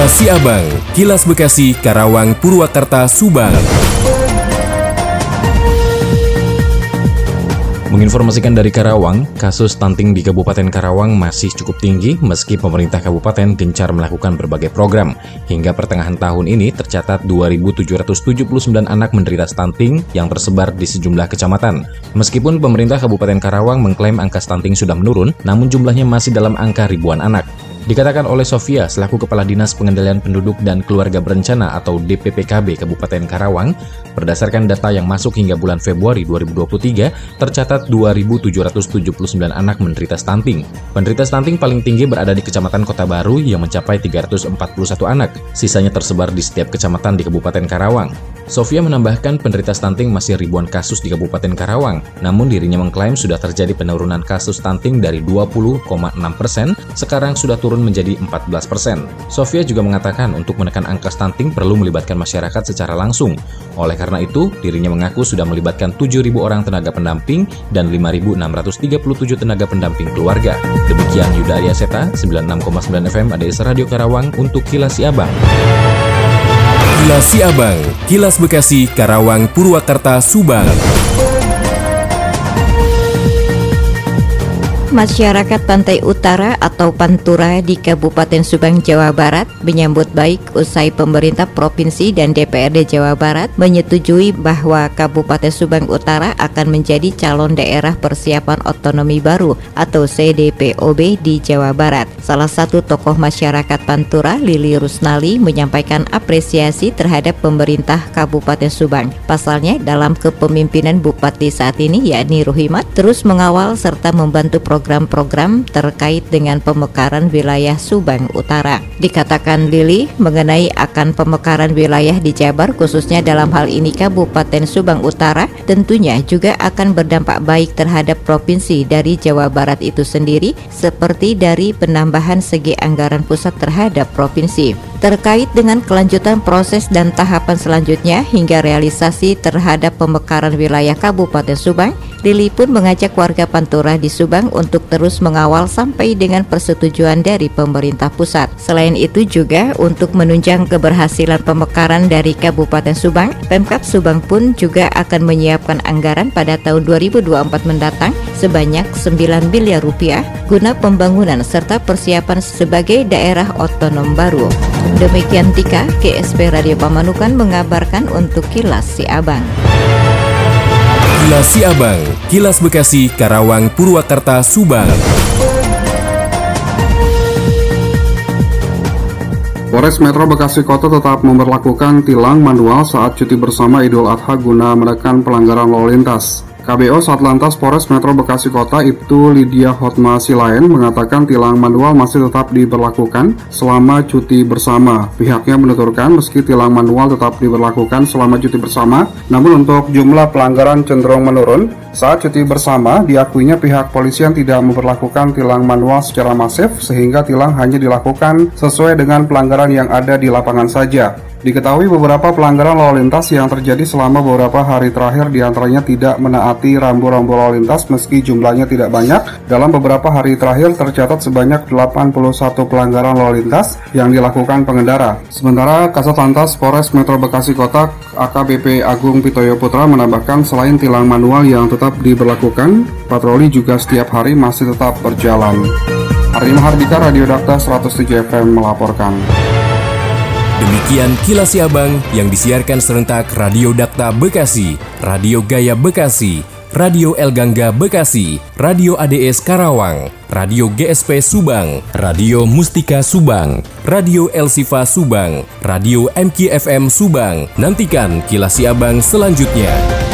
Kilas Siabang, Kilas Bekasi, Karawang, Purwakarta, Subang. Menginformasikan dari Karawang, kasus stunting di Kabupaten Karawang masih cukup tinggi meski pemerintah kabupaten gencar melakukan berbagai program. Hingga pertengahan tahun ini tercatat 2.779 anak menderita stunting yang tersebar di sejumlah kecamatan. Meskipun pemerintah Kabupaten Karawang mengklaim angka stunting sudah menurun, namun jumlahnya masih dalam angka ribuan anak. Dikatakan oleh Sofia selaku Kepala Dinas Pengendalian Penduduk dan Keluarga Berencana atau DPPKB Kabupaten Karawang, berdasarkan data yang masuk hingga bulan Februari 2023, tercatat 2.779 anak menderita stunting. Penderita stunting paling tinggi berada di Kecamatan Kota Baru yang mencapai 341 anak, sisanya tersebar di setiap kecamatan di Kabupaten Karawang. Sofia menambahkan penderita stunting masih ribuan kasus di Kabupaten Karawang, namun dirinya mengklaim sudah terjadi penurunan kasus stunting dari 20,6 persen, sekarang sudah turun menjadi 14 persen. Sofia juga mengatakan untuk menekan angka stunting perlu melibatkan masyarakat secara langsung. Oleh karena itu, dirinya mengaku sudah melibatkan 7.000 orang tenaga pendamping dan 5.637 tenaga pendamping keluarga. Demikian Yuda Aryaseta, 96,9 FM ADS Radio Karawang untuk Kilas Siabang. Kilas Siabang, Kilas Bekasi, Karawang, Purwakarta, Subang. Masyarakat Pantai Utara atau Pantura di Kabupaten Subang, Jawa Barat menyambut baik usai pemerintah provinsi dan DPRD Jawa Barat menyetujui bahwa Kabupaten Subang Utara akan menjadi calon daerah persiapan otonomi baru atau CDPOB di Jawa Barat. Salah satu tokoh masyarakat Pantura, Lili Rusnali, menyampaikan apresiasi terhadap pemerintah Kabupaten Subang. Pasalnya, dalam kepemimpinan Bupati saat ini, yakni Ruhimat, terus mengawal serta membantu program program-program terkait dengan pemekaran wilayah Subang Utara. Dikatakan Lili mengenai akan pemekaran wilayah di Jabar khususnya dalam hal ini Kabupaten Subang Utara tentunya juga akan berdampak baik terhadap provinsi dari Jawa Barat itu sendiri seperti dari penambahan segi anggaran pusat terhadap provinsi. Terkait dengan kelanjutan proses dan tahapan selanjutnya hingga realisasi terhadap pemekaran wilayah Kabupaten Subang, Lili pun mengajak warga Pantura di Subang untuk terus mengawal sampai dengan persetujuan dari pemerintah pusat. Selain itu juga untuk menunjang keberhasilan pemekaran dari Kabupaten Subang, Pemkap Subang pun juga akan menyiapkan anggaran pada tahun 2024 mendatang sebanyak 9 miliar rupiah guna pembangunan serta persiapan sebagai daerah otonom baru. Demikian Tika, GSP Radio Pamanukan mengabarkan untuk Kilas Si Abang. Kilas Siabang, Kilas Bekasi, Karawang, Purwakarta, Subang. Polres Metro Bekasi Kota tetap memperlakukan tilang manual saat cuti bersama Idul Adha guna menekan pelanggaran lalu lintas. KBO Satlantas Polres Metro Bekasi Kota Ibtu Lydia Hotma Silain mengatakan tilang manual masih tetap diberlakukan selama cuti bersama. Pihaknya menuturkan meski tilang manual tetap diberlakukan selama cuti bersama, namun untuk jumlah pelanggaran cenderung menurun. Saat cuti bersama, diakuinya pihak polisian tidak memperlakukan tilang manual secara masif sehingga tilang hanya dilakukan sesuai dengan pelanggaran yang ada di lapangan saja. Diketahui beberapa pelanggaran lalu lintas yang terjadi selama beberapa hari terakhir di antaranya tidak menaati rambu-rambu lalu lintas meski jumlahnya tidak banyak. Dalam beberapa hari terakhir tercatat sebanyak 81 pelanggaran lalu lintas yang dilakukan pengendara. Sementara Kasat Lantas Polres Metro Bekasi Kota AKBP Agung Pitoyo Putra menambahkan selain tilang manual yang tetap diberlakukan, patroli juga setiap hari masih tetap berjalan. Ardi Mahardika Radio Dakta 107 FM melaporkan. Demikian kilas Siabang yang disiarkan serentak Radio Dakta Bekasi, Radio Gaya Bekasi, Radio El Gangga Bekasi, Radio ADS Karawang, Radio GSP Subang, Radio Mustika Subang, Radio El Sifa Subang, Radio MKFM Subang. Nantikan kilas Siabang selanjutnya.